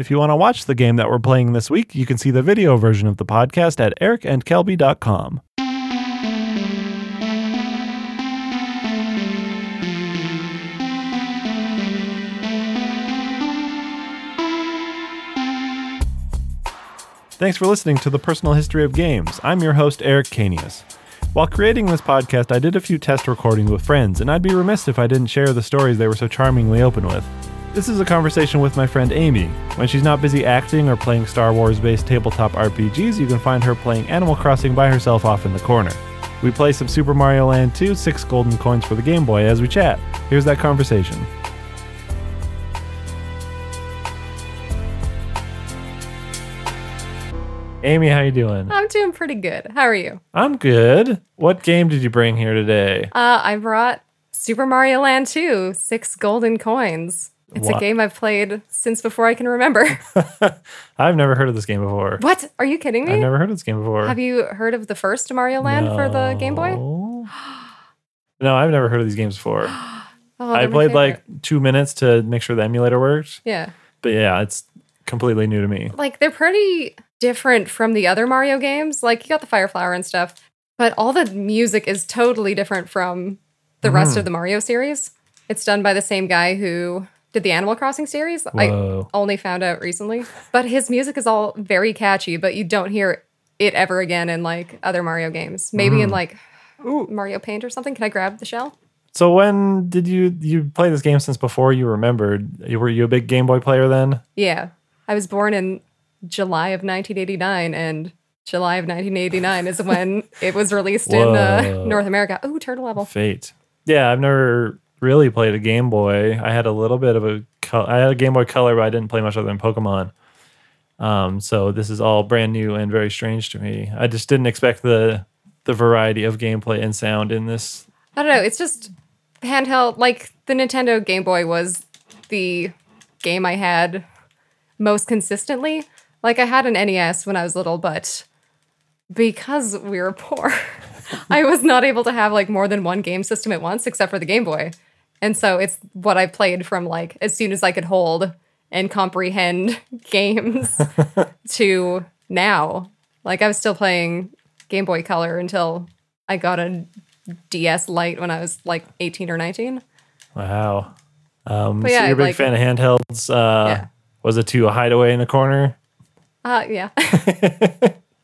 If you want to watch the game that we're playing this week, you can see the video version of the podcast at ericandkelby.com. Thanks for listening to the Personal History of Games. I'm your host, Eric Canius. While creating this podcast, I did a few test recordings with friends, and I'd be remiss if I didn't share the stories they were so charmingly open with. This is a conversation with my friend Amy. When she's not busy acting or playing Star Wars based tabletop RPGs, you can find her playing Animal Crossing by herself off in the corner. We play some Super Mario Land 2, six golden coins for the Game Boy as we chat. Here's that conversation. Amy, how you doing? I'm doing pretty good. How are you? I'm good. What game did you bring here today? Uh, I brought Super Mario Land 2, six golden coins. It's What? a game I've played since before I can remember. I've never heard of this game before. what? Are you kidding me? I've never heard of this game before. Have you heard of the first Mario Land for the Game Boy? No. No, I've never heard of these games before. Oh, I played like two minutes to make sure the emulator worked. Yeah. But yeah, it's completely new to me. Like, they're pretty different from the other Mario games. Like, you got the Fire Flower and stuff, but all the music is totally different from the rest Mm-hmm. of the Mario series. It's done by the same guy who did the Animal Crossing series. I only found out recently. But his music is all very catchy, but you don't hear it ever again in like other Mario games. Maybe Mm-hmm. in like Mario Paint or something. Can I grab the shell? So when did you you play this game since before you remembered? Were you a big Game Boy player then? Yeah. I was born in July of 1989 and July of 1989 is when it was released in uh, North America. Oh, turtle level. Fate. Yeah, I've never really played a Game Boy. I had a little bit of a I had a Game Boy Color, but I didn't play much other than Pokemon. Um, so this is all brand new and very strange to me. I just didn't expect the the variety of gameplay and sound in this. I don't know. It's just handheld. Like the Nintendo Game Boy was the game I had most consistently. Like I had an NES when I was little, but because we were poor, I was not able to have like more than one game system at once, except for the Game Boy. And so it's what I played from like as soon as I could hold and comprehend games to now. Like I was still playing Game Boy Color until I got a DS Lite when I was like 18 or 19. Wow. Um, But so you're a big like- fan of handhelds. Uh, Yeah. Was it to a hideaway in a corner? Uh, yeah.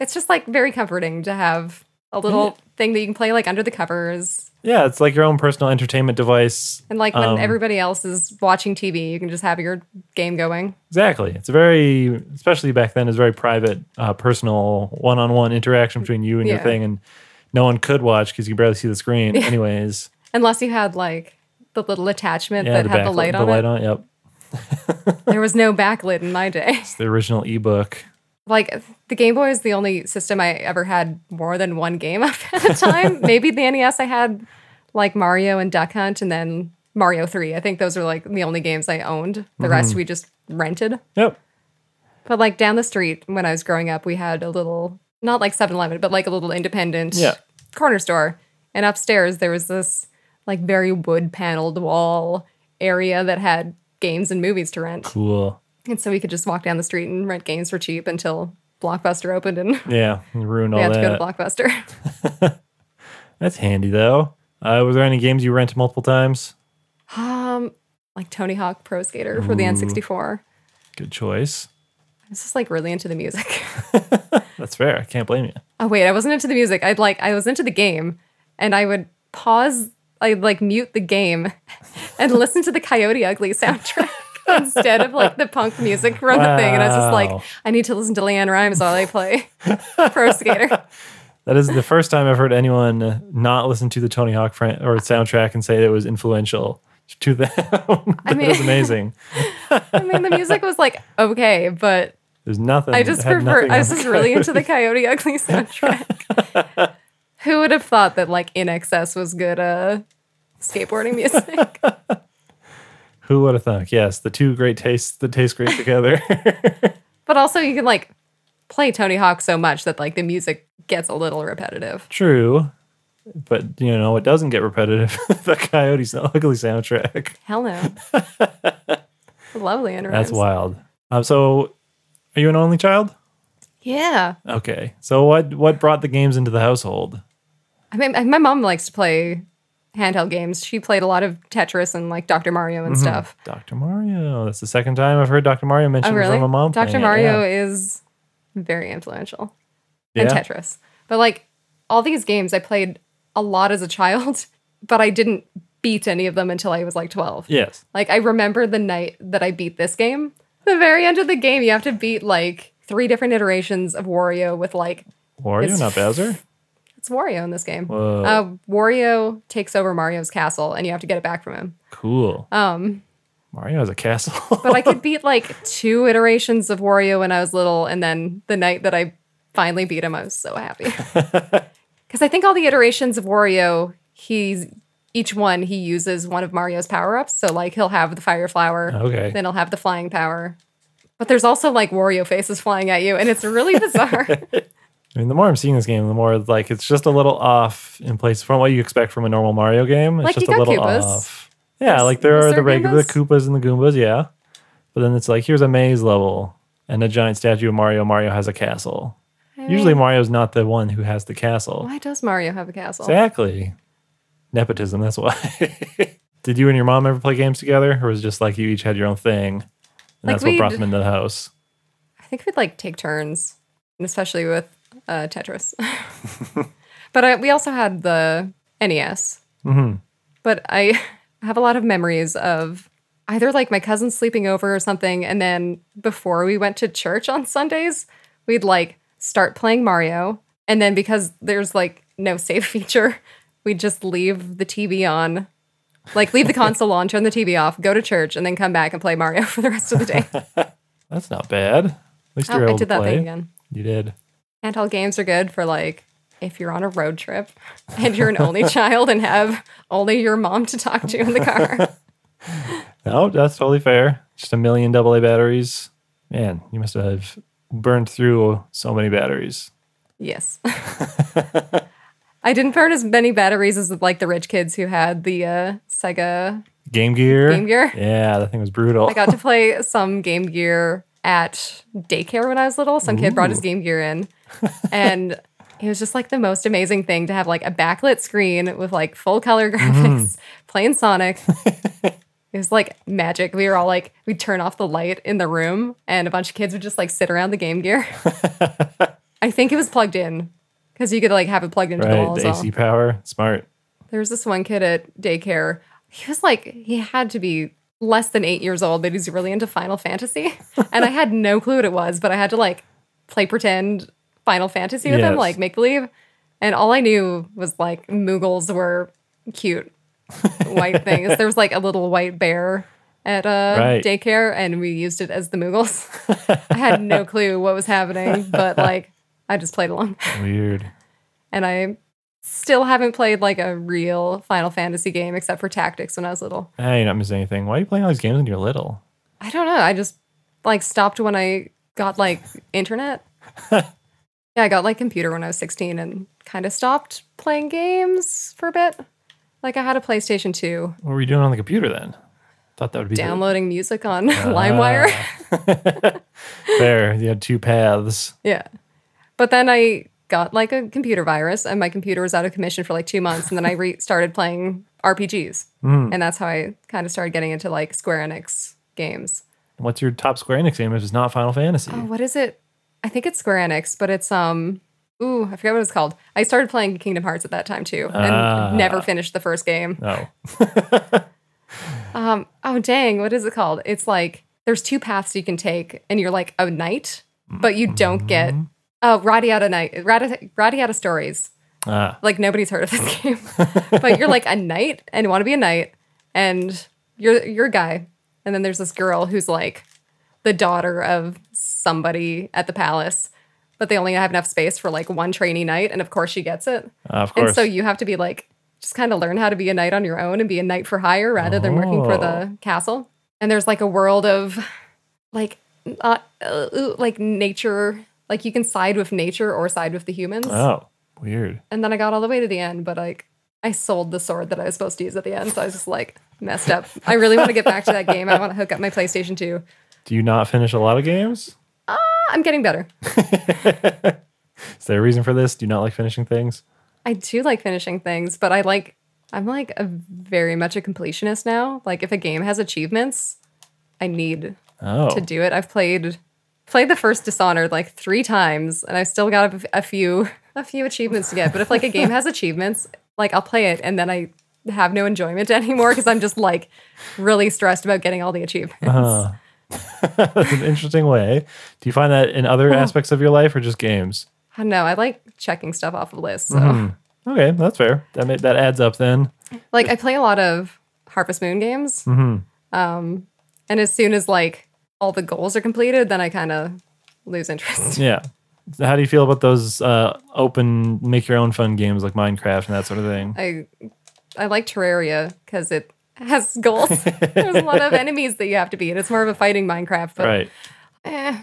it's just like very comforting to have a little thing that you can play like under the covers. Yeah, it's like your own personal entertainment device. And like when Um, everybody else is watching TV, you can just have your game going. Exactly. It's a very, especially back then, is very private, uh, personal, one-on-one interaction between you and your thing, and no one could watch because you could barely see the screen. Anyways, Unless you had like the little attachment yeah, that had the light on the light it. on. it, Yep, There was no backlit in my day. It's the original ebook. Like the Game Boy is the only system I ever had more than one game of at a time. Maybe the NES I had like Mario and Duck Hunt and then Mario 3. I think those are like the only games I owned. The rest Mm-hmm. we just rented. Yep. But like down the street when I was growing up, we had a little not like 7-Eleven, but like a little independent Yeah. corner store. And upstairs there was this like very wood paneled wall area that had games and movies to rent. Cool. And so we could just walk down the street and rent games for cheap until Blockbuster opened and Yeah, ruined we all had to go to. Blockbuster. That's handy though. Uh, was there any games you rent multiple times? um, like Tony Hawk Pro Skater for the N64. Good choice. I was just like really into the music. That's fair. I can't blame you. oh wait, I wasn't into the music. I'd like I was into the game, and I would pause. I'd like mute the game and listen to the Coyote Ugly soundtrack instead of like the punk music from the thing. And I was just like, I need to listen to LeAnn Rimes while I play Pro Skater. That is the first time I've heard anyone not listen to the Tony Hawk fran- or soundtrack and say that it was influential to them. that mean- is amazing. I mean, the music was like okay, but There's nothing. I just prefer. I was just really into the Coyote Ugly soundtrack. Who would have thought that like INXS was good uh, skateboarding music? Who would have thought? Yes, the two great tastes that taste great together. but also, you can like play Tony Hawk so much that like the music gets a little repetitive. True, but you know it doesn't get repetitive. the Coyote's ugly soundtrack. Hell no. Lovely and That's wild. Uh, so, are you an only child? Yeah. Okay. So, what what brought the games into the household? I mean, my mom likes to play handheld games. She played a lot of Tetris and like Dr. Mario and mm-hmm. stuff. Dr. Mario. That's the second time I've heard Dr. Mario Oh, mentioned really? from a mom. Dr. it, Mario yeah. is very influential. And Tetris. But like all these games I played a lot as a child, but I didn't beat any of them until I was like 12. Yes. Like I remember the night that I beat this game. The very end of the game, you have to beat like three different iterations of Wario with like Wario, not Bowser. It's Wario in this game. Uh, Wario takes over Mario's castle, and you have to get it back from him. Cool. Um, Mario has a castle. but I could beat like two iterations of Wario when I was little, and then the night that I finally beat him, I was so happy. Because I think all the iterations of Wario, he's each one he uses one of Mario's power ups. So like he'll have the fire flower, Okay. then he'll have the flying power. But there's also like Wario faces flying at you, and it's really bizarre. I mean, the more I'm seeing this game, the more like it's just a little off in place from what you expect from a normal Mario game. It's Like, just a little Koopas. off. Yeah, There's- like there are the regular Goombas? Koopas and the Goombas, yeah. But then it's like here's a maze level and a giant statue of Mario. Mario has a castle. Usually Mario's not the one who has the castle. Why does Mario have a castle? Exactly. Nepotism, that's why. Did you and your mom ever play games together? Or was it just like you each had your own thing? And Like, that's what brought them into the house. I think we'd like take turns, and especially with uh, Tetris. but I, we also had the NES. Mhm. But I have a lot of memories of either like my cousins sleeping over or something, and then before we went to church on Sundays, we'd like start playing Mario, and then because there's like no save feature, we'd just leave the TV on. Like leave the console on, turn the TV off, go to church, and then come back and play Mario for the rest of the day. That's not bad. At least Oh, you're I did to that thing again. You did. Handheld games are good for like if you're on a road trip and you're an only child and have only your mom to talk to in the car. No, that's totally fair. Just a million AA batteries. Man, you must have burned through so many batteries. yes. I didn't burn as many batteries as like the rich kids who had the uh, Sega Game Gear. Game Gear. Yeah, that thing was brutal. I got to play some Game Gear at daycare when I was little. Some kid brought his Game Gear in, and it was just like the most amazing thing to have like a backlit screen with like full color graphics, mm-hmm. playing Sonic. it was like magic. We were all like, we'd turn off the light in the room, and a bunch of kids would just like sit around the Game Gear. I think it was plugged in because you could like have it plugged into the wall the as well. AC power. Smart. There was this one kid at daycare. He was like, he had to be less than eight years old, but he's really into Final Fantasy. and I had no clue what it was, but I had to like play pretend Final Fantasy with him, like make believe. And all I knew was like Moogles were cute white things. There was like a little white bear at uh, Right. daycare, and we used it as the Moogles. I had no clue what was happening, but like I just played along Weird. and I still haven't played like a real Final Fantasy game except for Tactics when I was little. Hey, you're not missing anything. Why are you playing all these games when you're little? I don't know. I just like stopped when I got like internet. yeah, I got like computer when I was 16 and kind of stopped playing games for a bit. Like I had a PlayStation 2, What were you doing on the computer then? Thought that would be downloading music on ah. LimeWire. there. You had two paths. yeah. But then I got like a computer virus and my computer was out of commission for like two months and then I re- started playing RPGs. Hmm. And that's how I kind of started getting into like Square Enix games. What's your top Square Enix game if it's not Final Fantasy? Oh, what is it? I think it's Square Enix, but it's um ooh, I forget what it's called. I started playing Kingdom Hearts at that time too and Ah. never finished the first game. Oh. Um oh dang, what is it called? It's like there's two paths you can take and you're like a knight, but you don't get oh Radiata Knight Radiata, Radiata Stories. Ah. Like nobody's heard of this game. but you're like a knight and you want to be a knight and you're you're a guy. And then there's this girl who's like the daughter of somebody at the palace. But they only have enough space for like one trainee knight. and of course she gets it. Ah, of course. And so you have to be like just kind of learn how to be a knight on your own and be a knight for hire rather than working for Oh. the castle. And there's like a world of like uh, uh, like nature, like you can side with nature or side with the humans. oh, weird. And then I got all the way to the end, but like I sold the sword that I was supposed to use at the end, so I was just like messed up. I really want to get back to that game. I want to hook up my PlayStation 2. Do you not finish a lot of games? I'm getting better. Is there a reason for this? Do you not like finishing things? I do like finishing things, but I like I'm like a very much a completionist now. Like if a game has achievements, I need Oh. to do it. I've played played the first Dishonored like three times, and I've still got a, a few a few achievements to get. But if like a game has achievements, like I'll play it, and then I have no enjoyment anymore because I'm just like really stressed about getting all the achievements. Uh-huh. That's an interesting way. Do you find that in other aspects of your life or just games? I don't know. I like checking stuff off of lists. So Mm-hmm. Okay, that's fair. That ma- that adds up then. like I play a lot of Harvest Moon games. Um, and as soon as like all the goals are completed, then I kind of lose interest. Yeah. So how do you feel about those uh, open, make your own fun games like Minecraft and that sort of thing? I I like Terraria because it has goals. There's a lot of enemies that you have to beat. It's more of a fighting Minecraft, but Right. eh,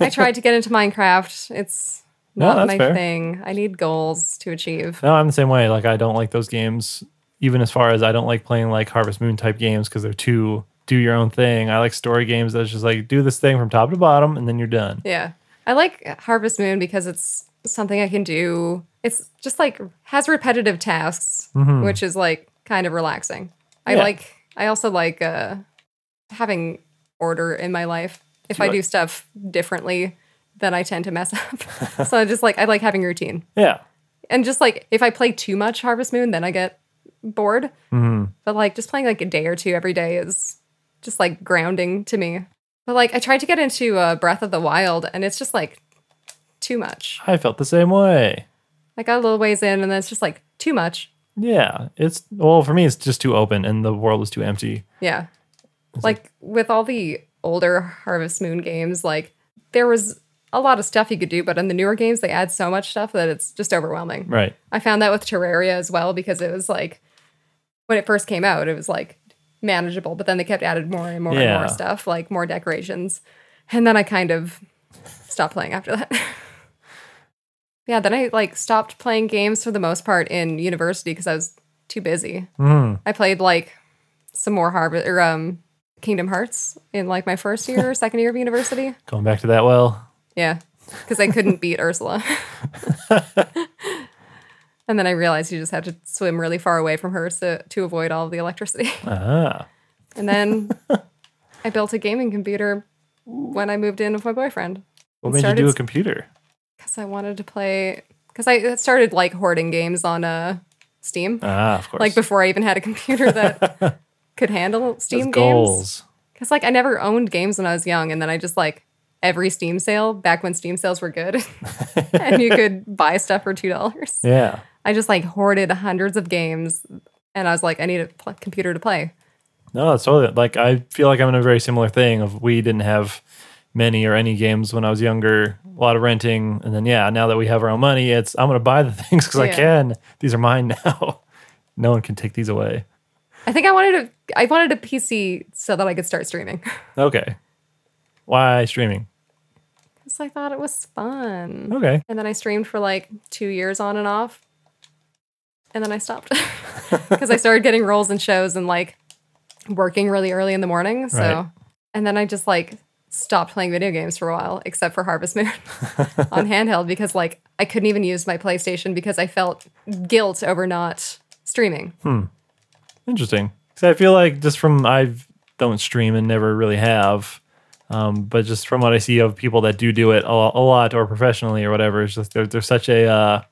I tried to get into Minecraft. It's No, not my fair. thing. I need goals to achieve. No, I'm the same way. Like I don't like those games, even as far as I don't like playing like Harvest Moon type games because they're too do your own thing. I like story games that's just like do this thing from top to bottom and then you're done. Yeah. I like Harvest Moon because it's something I can do. It's just like has repetitive tasks, which is like kind of relaxing. I. Yeah. like I also like uh having order in my life. If Do I do stuff differently, then I tend to mess up. so I just like I like having routine. Yeah. And just like if I play too much Harvest Moon, then I get bored. Mm-hmm. But like just playing like a day or two every day is just like grounding to me. But like I tried to get into uh, Breath of the Wild, and it's just like too much. I felt the same way. I got a little ways in, and then it's just like too much. Yeah. It's well for me it's just too open and the world is too empty. Yeah. Like with all the older Harvest Moon games, like there was a lot of stuff you could do, but in the newer games, they add so much stuff that it's just overwhelming. Right. I found that with Terraria as well because it was like when it first came out, it was like manageable, but then they kept added more and more and more stuff, like more decorations. And then I kind of stopped playing after that. yeah, then I like stopped playing games for the most part in university because I was too busy. Mm. I played like some more Harvest or um Kingdom Hearts in like my first year or second year of university. Going back to that well. Yeah, because I couldn't beat Ursula. and then I realized you just had to swim really far away from her to, to avoid all of the electricity. Ah. And then I built a gaming computer when I moved in with my boyfriend What made you do a computer? Because I wanted to play. Because I started like hoarding games on uh, Steam, Ah, of course. like before I even had a computer that could handle Those Steam games. goals. Because like I never owned games when I was young, and then I just like every Steam sale back when Steam sales were good, and you could buy stuff for two dollars. Yeah. I just like hoarded hundreds of games, and I was like, I need a pl- computer to play. No, it's totally like I feel like I'm in a very similar thing of we didn't have many or any games when I was younger, a lot of renting, and then yeah, now that we have our own money, it's I'm gonna buy the things because I can. These are mine now. no one can take these away. I think I wanted a I wanted a PC so that I could start streaming Okay. Why streaming? because I thought it was fun. Okay. And then I streamed for like two years on and off, and then I stopped because I started getting roles in shows and like working really early in the morning. So, Right. and then I just like stopped playing video games for a while, except for Harvest Moon on handheld because like I couldn't even use my PlayStation because I felt guilt over not streaming. Hmm. Interesting. Because I feel like just from I don't stream and never really have, um, but just from what I see of people that do do it a, a lot or professionally or whatever, it's just there, there's such a uh,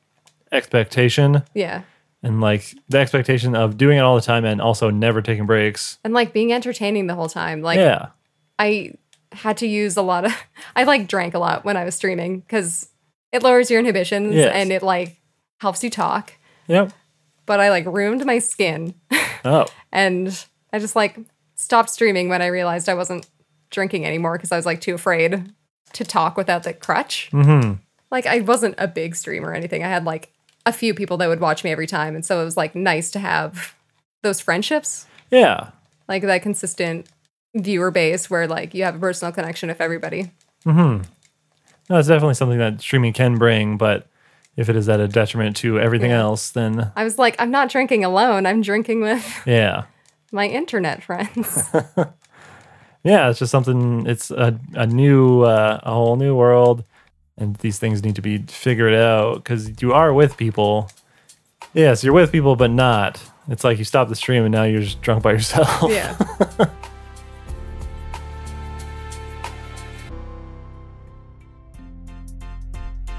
expectation Yeah. and like the expectation of doing it all the time and also never taking breaks. And like being entertaining the whole time. Like yeah. I had to use a lot of I like drank a lot when I was streaming because it lowers your inhibitions Yes. and it like helps you talk. Yep. But I like ruined my skin Oh. and I just like stopped streaming when I realized I wasn't drinking anymore because I was like too afraid to talk without the crutch. Mm-hmm. Like I wasn't a big streamer or anything. I had like a few people that would watch me every time and so it was like nice to have those friendships, Yeah. like that consistent viewer base where like you have a personal connection with everybody. Mm-hmm. No, it's definitely something that streaming can bring, but if it is at a detriment to everything Yeah. else, then I was like, I'm not drinking alone. I'm drinking with yeah. my internet friends. yeah, it's just something. It's a a new, uh, a whole new world, and these things need to be figured out because you are with people. Yes, you're with people, but not. It's like you stop the stream and now you're just drunk by yourself. Yeah.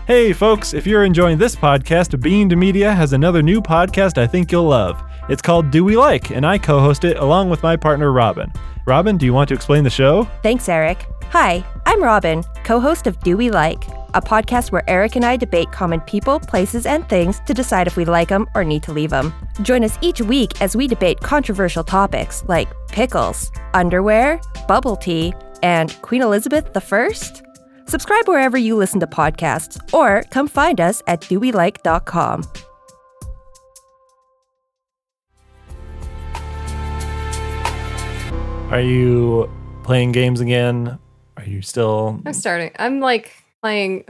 Hey, folks, if you're enjoying this podcast, Beamed Media has another new podcast I think you'll love. It's called Do We Like, and I co host it along with my partner, Robin. Robin, do you want to explain the show? Thanks, Eric. Hi, I'm Robin, co host of Do We Like, a podcast where Eric and I debate common people, places, and things to decide if we like them or need to leave them. Join us each week as we debate controversial topics like pickles, underwear, bubble tea, and Queen Elizabeth I. Subscribe wherever you listen to podcasts or come find us at dowelike.com. Are you playing games again? Are you still. I'm starting. I'm like playing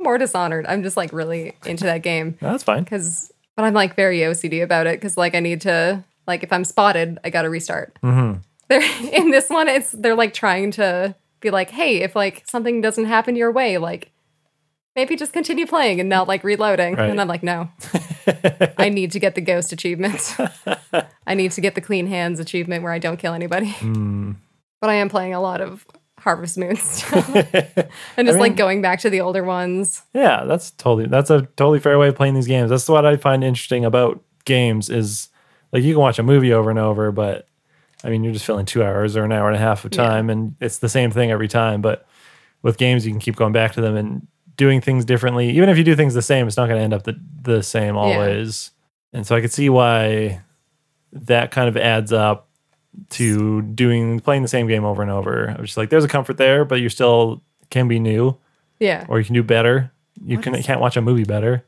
more Dishonored. I'm just like really into that game No, that's fine. because, but I'm like very OCD about it because like I need to like if I'm spotted, I got to restart. Mm-hmm. They're in this one. It's they're like trying to be like, hey, if like something doesn't happen your way, like maybe just continue playing and not like reloading. Right. And I'm like, no, I need to get the ghost achievement. I need to get the clean hands achievement where I don't kill anybody. Mm. But I am playing a lot of Harvest Moon stuff and just like going back to the older ones. Yeah, that's totally that's a totally fair way of playing these games. That's what I find interesting about games is like you can watch a movie over and over, but I mean you're just filling two hours or an hour and a half of Yeah. time and it's the same thing every time. But with games you can keep going back to them and doing things differently. Even if you do things the same, it's not gonna end up the, the same always. And so I could see why that kind of adds up to doing playing the same game over and over. I was just like, there's a comfort there, but you still can be new Yeah. or you can do better. You can can't watch a movie better,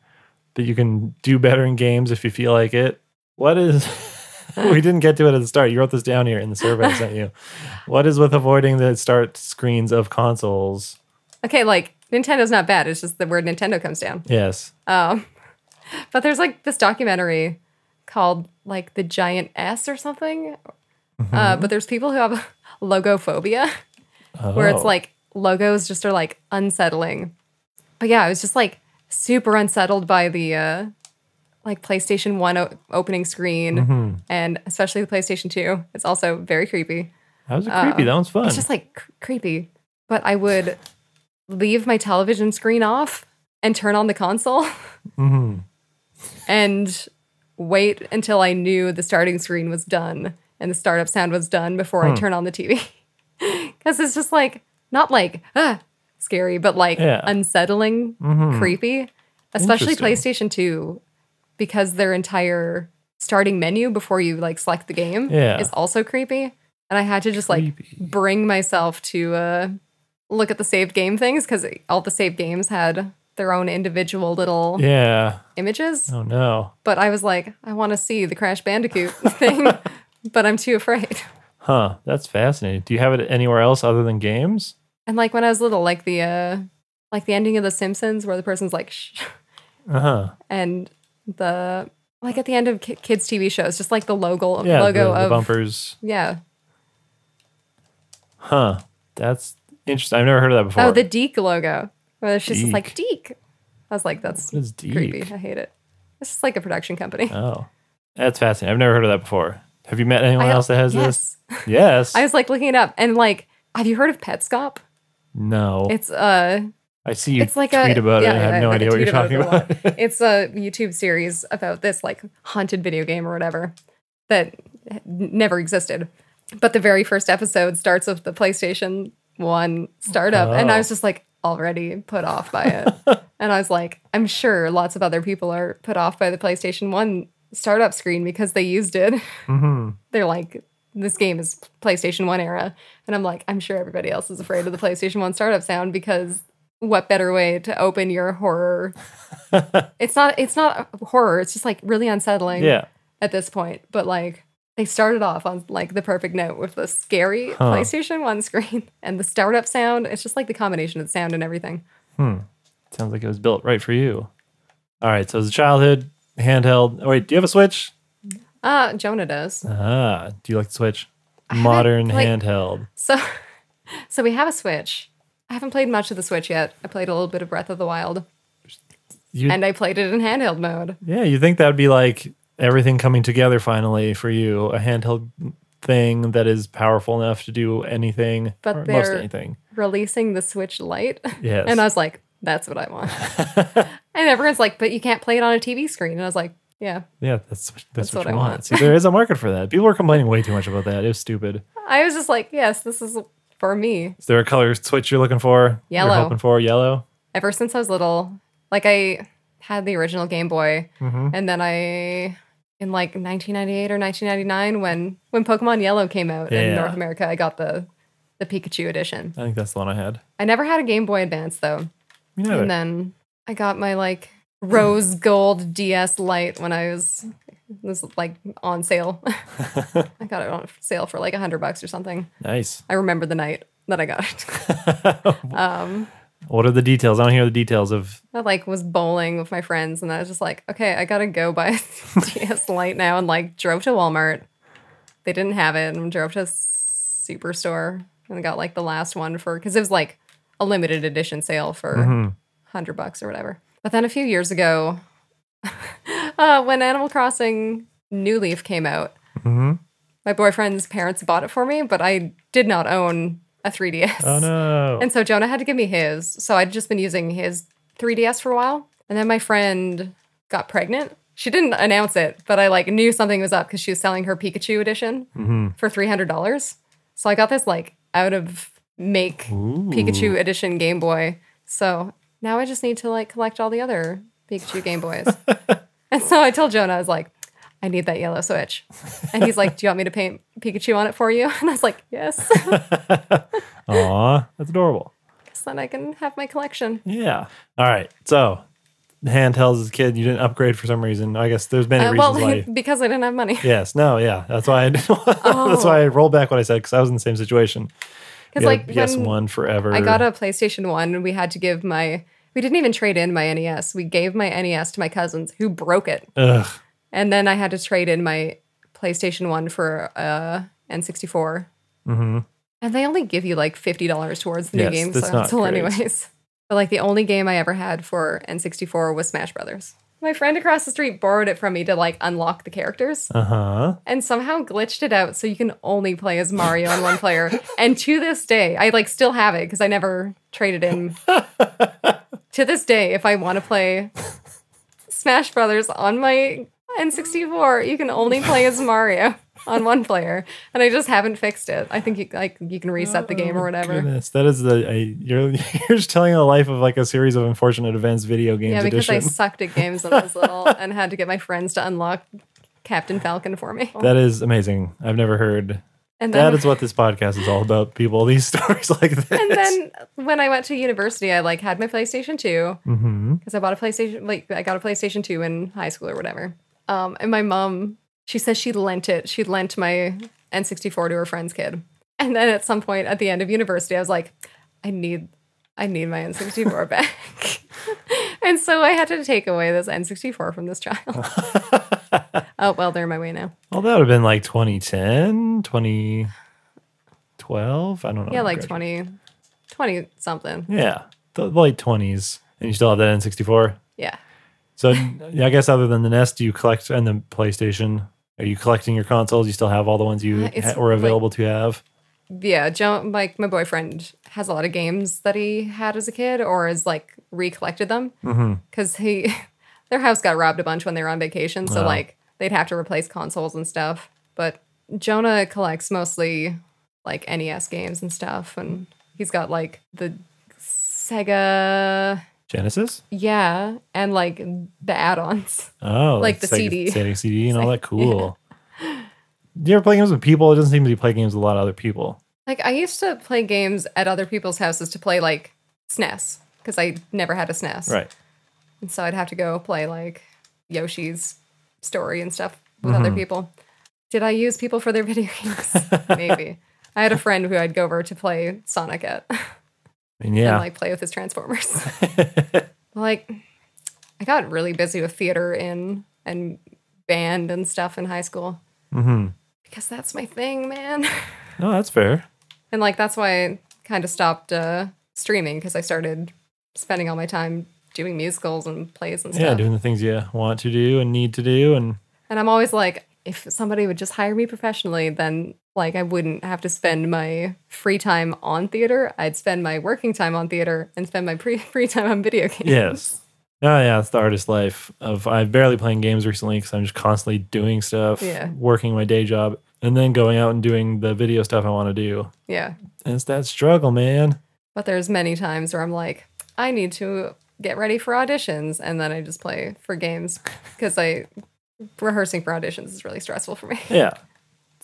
but you can do better in games if you feel like it. What is we didn't get to it at the start. You wrote this down here in the survey I sent you. What is with avoiding the start screens of consoles? Okay, like Nintendo's not bad. It's just the word Nintendo comes down. Yes. Um, but there's like this documentary called like the Giant S or something. Uh, but there's people who have logophobia, where it's Oh. like logos just are like unsettling. But yeah, I was just like super unsettled by the uh, like PlayStation One o- opening screen, and especially the PlayStation Two. It's also very creepy. That was creepy. That one's fun. It's just like cr- creepy. But I would leave my television screen off and turn on the console Mhm. and wait until I knew the starting screen was done and the startup sound was done before Hmm. I turn on the TV. Because it's just like, not like, ah, scary, but like Yeah. unsettling, creepy. Especially PlayStation 2, because their entire starting menu before you like select the game Yeah. is also creepy. And I had to just like Creepy. bring myself to uh, look at the saved game things because all the saved games had their own individual little yeah. images. Oh no. But I was like, I want to see the Crash Bandicoot thing, but I'm too afraid. Huh. That's fascinating. Do you have it anywhere else other than games? And like when I was little, like the uh, like the ending of The Simpsons, where the person's like, Shh, Uh huh. and the like at the end of ki- kids' TV shows, just like the logo Yeah. logo the, the of bumpers. yeah. Huh. That's interesting. I've never heard of that before. Oh, the DiC logo, where it's just, like DiC. I was like, that's What is DiC? creepy. I hate it. It's just like a production company. Oh, that's fascinating. I've never heard of that before. Have you met anyone I- else that has yes. this? Yes. I was like looking it up, and like, have you heard of Petscop? no. It's uh I see you it's like tweet a about yeah, it. I have I- no I idea what you're about talking it about. it's a YouTube series about this like haunted video game or whatever that never existed. But the very first episode starts with the PlayStation 1 startup and I Oh. was just like already put off by it. and I was like, I'm sure lots of other people are put off by the PlayStation 1 startup screen because they used it. hmm They're like this game is PlayStation 1 era. And I'm like, I'm sure everybody else is afraid of the PlayStation 1 startup sound because what better way to open your horror? it's not it's not horror, it's just like really unsettling Yeah. at this point. But like they started off on like the perfect note with the scary Huh. PlayStation 1 screen and the startup sound. It's just like the combination of sound and everything. Hmm. Sounds like it was built right for you. All right. So as a childhood handheld. Oh, wait, do you have a Switch? Uh Jonah does. Ah, do you like the Switch? modern like- handheld. So, so we have a Switch. I haven't played much of the Switch yet. I played a little bit of Breath of the Wild, You, and I played it in handheld mode. yeah, you think that would be like everything coming together finally for you, a handheld thing that is powerful enough to do anything, But or most anything. Releasing the Switch Lite, Yes. and I was like, "That's what I want." and everyone's like, "But you can't play it on a TV screen." And I was like, "Yeah." Yeah, that's that's, That's what, what you I want. want. See, there is a market for that. People were complaining way too much about that. It was stupid. I was just like, "Yes, this is for me." Is there a color switch you're looking for? You're Yellow. hoping for yellow. ever since I was little. Like I had the original Game Boy, Mm-hmm. and then I in like 1998 or 1999 when when Pokemon Yellow came out in North America, I got the the Pikachu edition. I think that's the one I had. I never had a Game Boy Advance though, Me neither. and then I got my like rose gold DS Lite when I was was like on sale. I got it on sale for like a hundred bucks or something. nice. I remember the night that I got it. um, What are the details? I don't hear the details of. I like was bowling with my friends and I was just like, okay, I gotta go buy DS Lite now and like drove to Walmart. They didn't have it and drove to a Superstore and got like the last one for because it was like a limited edition sale for hundred bucks or whatever. But then a few years ago, uh, when Animal Crossing New Leaf came out, my boyfriend's parents bought it for me, but I did not own a 3DS. Oh no! And so Jonah had to give me his. So I'd just been using his 3DS for a while. And then my friend got pregnant. She didn't announce it, but I like knew something was up because she was selling her Pikachu edition for $300. So I got this like out of make Pikachu edition Game Boy. So now I just need to like collect all the other Pikachu Game Boys. and so I told Jonah, I was like, I need that yellow switch. And he's like, Do you want me to paint Pikachu on it for you? And I was like, Yes. Aw, that's adorable. so then I can have my collection. Yeah. All right. So, handhelds as a kid, you didn't upgrade for some reason. I guess there's many Uh, reasons well, why. because I didn't have money. Yes. No. Yeah. That's why I. Didn't, That's Oh. why I rolled back what I said because I was in the same situation. Because like PS One forever. I got a PlayStation One, and we had to give my we didn't even trade in my NES. We gave my NES to my cousins who broke it, Ugh. and then I had to trade in my PlayStation One for uh, N64. Mm-hmm. And they only give you like fifty dollars towards the Yes, new game that's not console, anyways. But like the only game I ever had for N64 was Smash Brothers. My friend across the street borrowed it from me to like unlock the characters. Uh huh. and somehow glitched it out so you can only play as Mario on one player. And to this day, I like still have it because I never traded in. to this day, if I want to play Smash Brothers on my N64, you can only play as Mario on one player, and I just haven't fixed it. I think you like you can reset the game or whatever. Oh, Goodness, that is the I, you're you're just telling the life of like a series of unfortunate events video games Yeah, because I sucked at games when I was little and had to get my friends to unlock Captain Falcon for me. That is amazing. I've never heard. And then That is what this podcast is all about. People, these stories like this. And then when I went to university, I like had my PlayStation 2 hmm because I bought a PlayStation. Like I got a PlayStation 2 in high school or whatever. Um, and my mom, she says she lent it. She lent my N64 to her friend's kid. And then at some point at the end of university, I was like, I need, I need my N64 back. and so I had to take away this N64 from this child. oh well, they're my way now. Well, that would have been like 2010, 2012. I don't know. Yeah, like Graduate. 20, 20 something. Yeah, the late 20s. And you still have that N64. Yeah. So yeah, I guess other than the NES, do you collect and the PlayStation? Are you collecting your consoles? You still have all the ones you Uh, ha- were like- available to have? yeah, Joe, like my boyfriend has a lot of games that he had as a kid or has like recollected them because he their house got robbed a bunch when they were on vacation, so Wow. like they'd have to replace consoles and stuff. But Jonah collects mostly like NES games and stuff, and he's got like the Sega, Genesis? yeah, and like the add-ons. Oh, Like the CD. CD and all that. Cool. Do you ever play games with people? It doesn't seem to be play games with a lot of other people. Like I used to play games at other people's houses to play like SNES because I never had a SNES. Right. And so I'd have to go play like Yoshi's story and stuff with other mm-hmm. people. Did I use people for their video games? Maybe. I had a friend who I'd go over to play Sonic at Mean, yeah. and like play with his Transformers. like I got really busy with theater in and band and stuff in high school. mm-hmm. because that's my thing, man. No, that's fair. And like that's why I kind of stopped uh, streaming because I started spending all my time doing musicals and plays and stuff. Yeah, doing the things you want to do and need to do, and And I'm always like, if somebody would just hire me professionally, then like I wouldn't have to spend my free time on theater. I'd spend my working time on theater and spend my pre- free time on video games. yes. Oh yeah, it's the artist life of I'm barely playing games recently because I'm just constantly doing stuff, Yeah. working my day job, and then going out and doing the video stuff I want to do. Yeah. And it's that struggle, man. But there's many times where I'm like, I need to get ready for auditions, and then I just play for games because I rehearsing for auditions is really stressful for me. Yeah.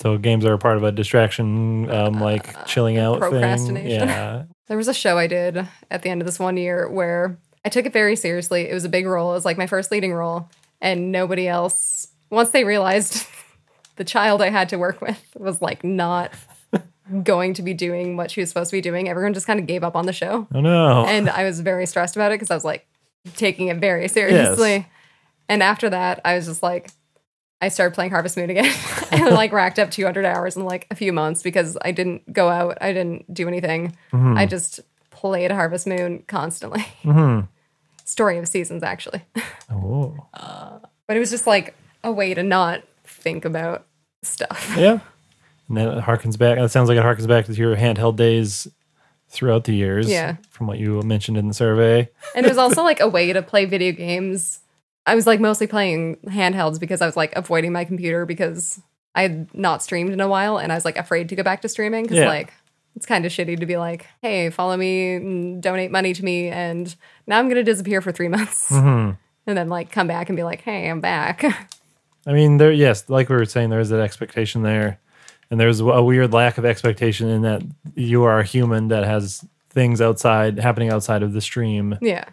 So games are a part of a distraction, um, like chilling out thing. procrastination. Yeah. There was a show I did at the end of this one year where I took it very seriously. It was a big role. It was like my first leading role, and nobody else. Once they realized the child I had to work with was like not going to be doing what she was supposed to be doing, everyone just kind of gave up on the show. Oh no. and I was very stressed about it because I was like taking it very seriously. And after that, I was just like, I started playing Harvest Moon again, and like racked up 200 hours in like a few months because I didn't go out, I didn't do anything. Mm-hmm. I just played Harvest Moon constantly. Mm-hmm. Story of Seasons, actually, oh. Uh, but it was just like a way to not think about stuff. Yeah. And then it harkens back. It sounds like it harkens back to your handheld days throughout the years. Yeah. From what you mentioned in the survey. And it was also like a way to play video games. I was like mostly playing handhelds because I was like avoiding my computer because I had not streamed in a while and I was like afraid to go back to streaming because Yeah. like it's kind of shitty to be like, hey, follow me and donate money to me and now I'm gonna disappear for three months Mm-hmm. and then like come back and be like, hey, I'm back. I mean, there. Yes, like we were saying, there is that expectation there, and there's a weird lack of expectation in that you are a human that has things outside happening outside of the stream, yeah,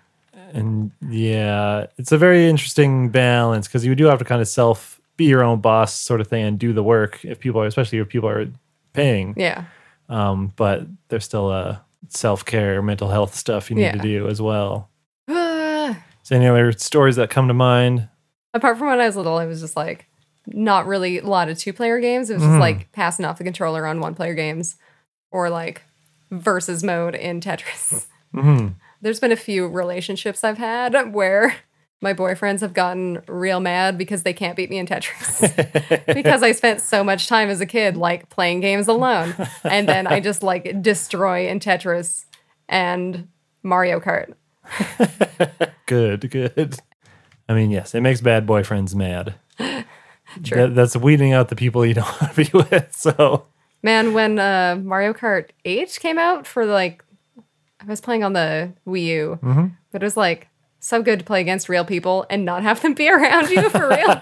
and yeah, it's a very interesting balance because you do have to kind of self be your own boss sort of thing and do the work if people are, especially if people are paying. yeah. Um, but there's still a self care, mental health stuff you need to do as well. So, any other stories that come to mind? Apart from when I was little, I was just like not really a lot of two player games. It was just like passing off the controller on one player games or like versus mode in Tetris. Mm-hmm. There's been a few relationships I've had where my boyfriends have gotten real mad because they can't beat me in Tetris because I spent so much time as a kid like playing games alone. And then I just like destroy in Tetris and Mario Kart. Good, good. I mean, yes, it makes bad boyfriends mad. True. That, that's weeding out the people you don't want to be with. So, Man, when uh, Mario Kart 8 came out for like, I was playing on the Wii U, Mm-hmm. but it was like so good to play against real people and not have them be around you for real.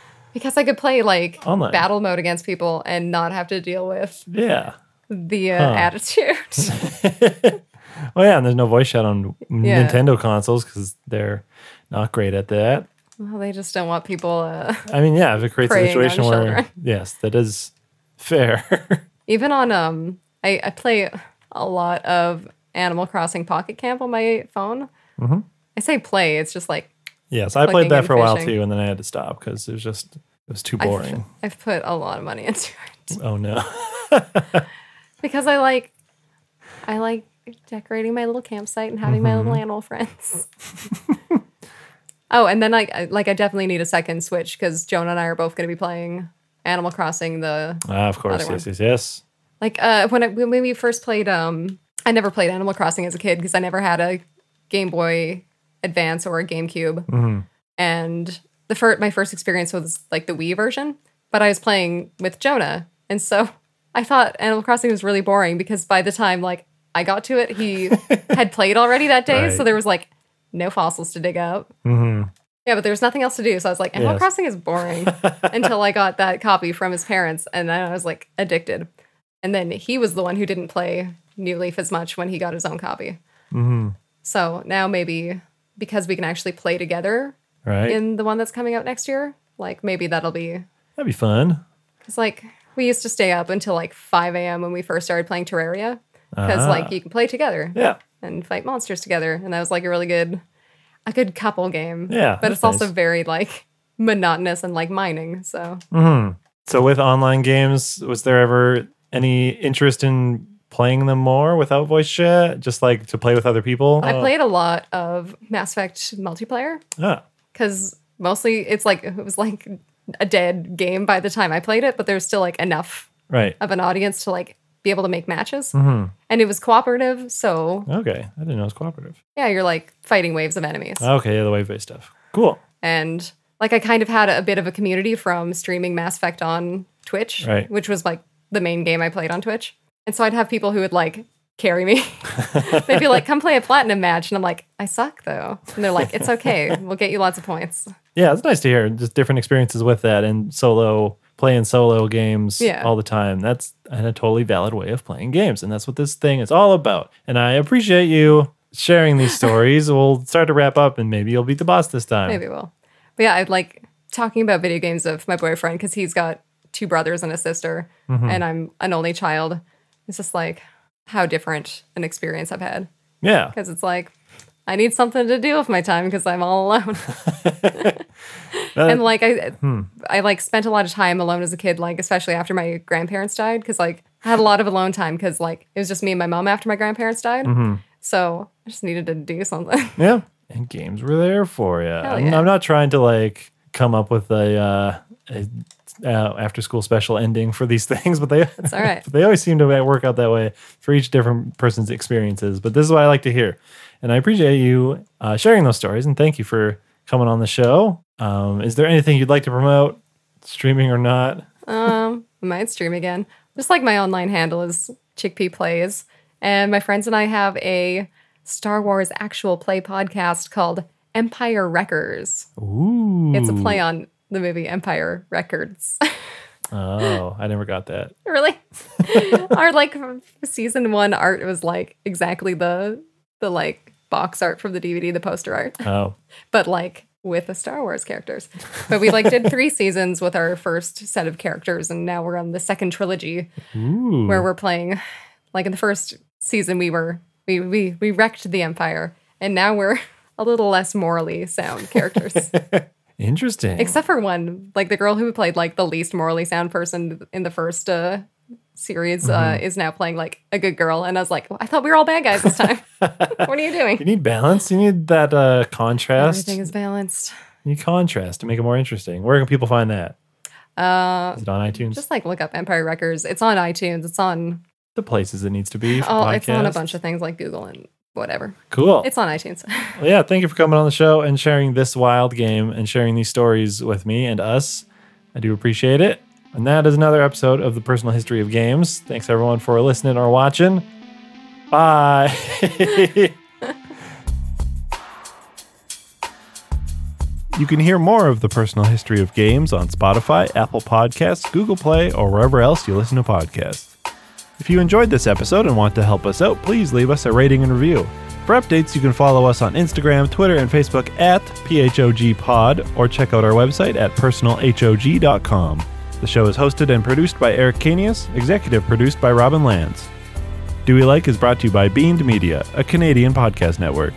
because I could play like Online. battle mode against people and not have to deal with yeah. the uh, attitude. Well, yeah, and there's no voice chat on Yeah. Nintendo consoles because they're not great at that. well, they just don't want people. Uh, I mean, yeah, if it creates a situation where, children. yes, that is fair. even on um, I, I play a lot of Animal Crossing Pocket Camp on my phone. Mm-hmm. I say play, it's just like yes, I played that for a while fishing. too, and then I had to stop because it was just it was too I've- boring. I've put a lot of money into it. oh no. because I like I like decorating my little campsite and having my little Mm-hmm. animal friends. oh, and then like I, like I definitely need a second Switch because Jonah and I are both going to be playing Animal Crossing. The Ah, of course, yes, yes, yes. like uh when I, when we first played um I never played Animal Crossing as a kid because I never had a Game Boy Advance or a GameCube, Mm-hmm. and the first my first experience was like the Wii version, but I was playing with Jonah, and so I thought Animal Crossing was really boring because by the time like I got to it, he had played already that day, Right. so there was like no fossils to dig up. Mm-hmm. Yeah, but there was nothing else to do, so I was like, Animal Yes. Crossing is boring until I got that copy from his parents, and then I was like addicted. And then he was the one who didn't play New Leaf as much when he got his own copy. Mm-hmm. So now maybe because we can actually play together Right. in the one that's coming out next year, like maybe that'll be That'd be fun. because like we used to stay up until like 5 a.m. when we first started playing Terraria because Ah. like you can play together Yeah. and fight monsters together, and that was like a really good, a good couple game. Yeah, but it's also very like monotonous and like mining. So Mm-hmm. So with online games, was there ever any interest in playing them more without voice chat, just like to play with other people? I played a lot of Mass Effect multiplayer Ah, because mostly it's like it was like a dead game by the time I played it, but there's still like enough right. of an audience to like be able to make matches. Mm-hmm. And it was cooperative, so Okay, I didn't know it was cooperative. yeah, you're like fighting waves of enemies. Okay, yeah, the wave based stuff. Cool. and like I kind of had a bit of a community from streaming Mass Effect on Twitch, Right. which was like the main game I played on Twitch. And so I'd have people who would like carry me. They'd be like, "Come play a platinum match," and I'm like, "I suck though." And they're like, "It's okay. We'll get you lots of points." Yeah, it's nice to hear just different experiences with that and solo playing solo games Yeah. all the time. That's a totally valid way of playing games, and that's what this thing is all about. And I appreciate you sharing these stories. we'll start to wrap up, and maybe you'll beat the boss this time. Maybe we'll. But yeah, I'd like talking about video games with my boyfriend because he's got two brothers and a sister, mm-hmm. and I'm an only child. It's just like how different an experience I've had Yeah, because it's like I need something to do with my time because I'm all alone. and like I, uh, hmm. I like spent a lot of time alone as a kid, like especially after my grandparents died, because like I had a lot of alone time because like it was just me and my mom after my grandparents died. Mm-hmm. So I just needed to do something. yeah. And games were there for you. I'm. I'm not trying to like come up with a, uh, a uh, after school special ending for these things, but they It's all right. they always seem to work out that way for each different person's experiences. But this is what I like to hear, and I appreciate you uh, sharing those stories. And thank you for coming on the show. Um, is there anything you'd like to promote, streaming or not? Um, I might stream again. Just like my online handle is Chickpea Plays, and my friends and I have a Star Wars actual play podcast called Empire Wreckers. Ooh, It's a play on the movie Empire Records. Oh, I never got that. really? Our like season one art was like exactly the the like box art from the DVD, the poster art, Oh, but like with the Star Wars characters. But we like did three seasons with our first set of characters, and now we're on the second trilogy ooh, where we're playing. Like in the first season, we were we we we wrecked the Empire, and now we're a little less morally sound characters. Interesting. except for one like the girl who played like the least morally sound person in the first uh series uh is now playing like a good girl and i was like i thought we were all bad guys this time what are you doing you need balance. You need that uh, contrast. everything is balanced You need contrast to make it more interesting. Where can people find that? uh Is it on iTunes? just like look up Empire Wreckers it's on itunes it's on the places it needs to be. Oh it's on a bunch of things like google and whatever Cool. it's on itunes Well, yeah, thank you for coming on the show and sharing this wild game and sharing these stories with me and us. I do appreciate it. And that is another episode of the Personal History of Games. Thanks everyone for listening or watching. Bye. you can hear more of the Personal History of Games on Spotify, Apple Podcasts, Google Play, or wherever else you listen to podcasts. If you enjoyed this episode and want to help us out, please leave us a rating and review. For updates, you can follow us on Instagram, Twitter, and Facebook at PHOGPod or check out our website at personalhog.com. The show is hosted and produced by Eric Canius, executive produced by Robin Lands. Do We Like is brought to you by Beamed Media, a Canadian podcast network.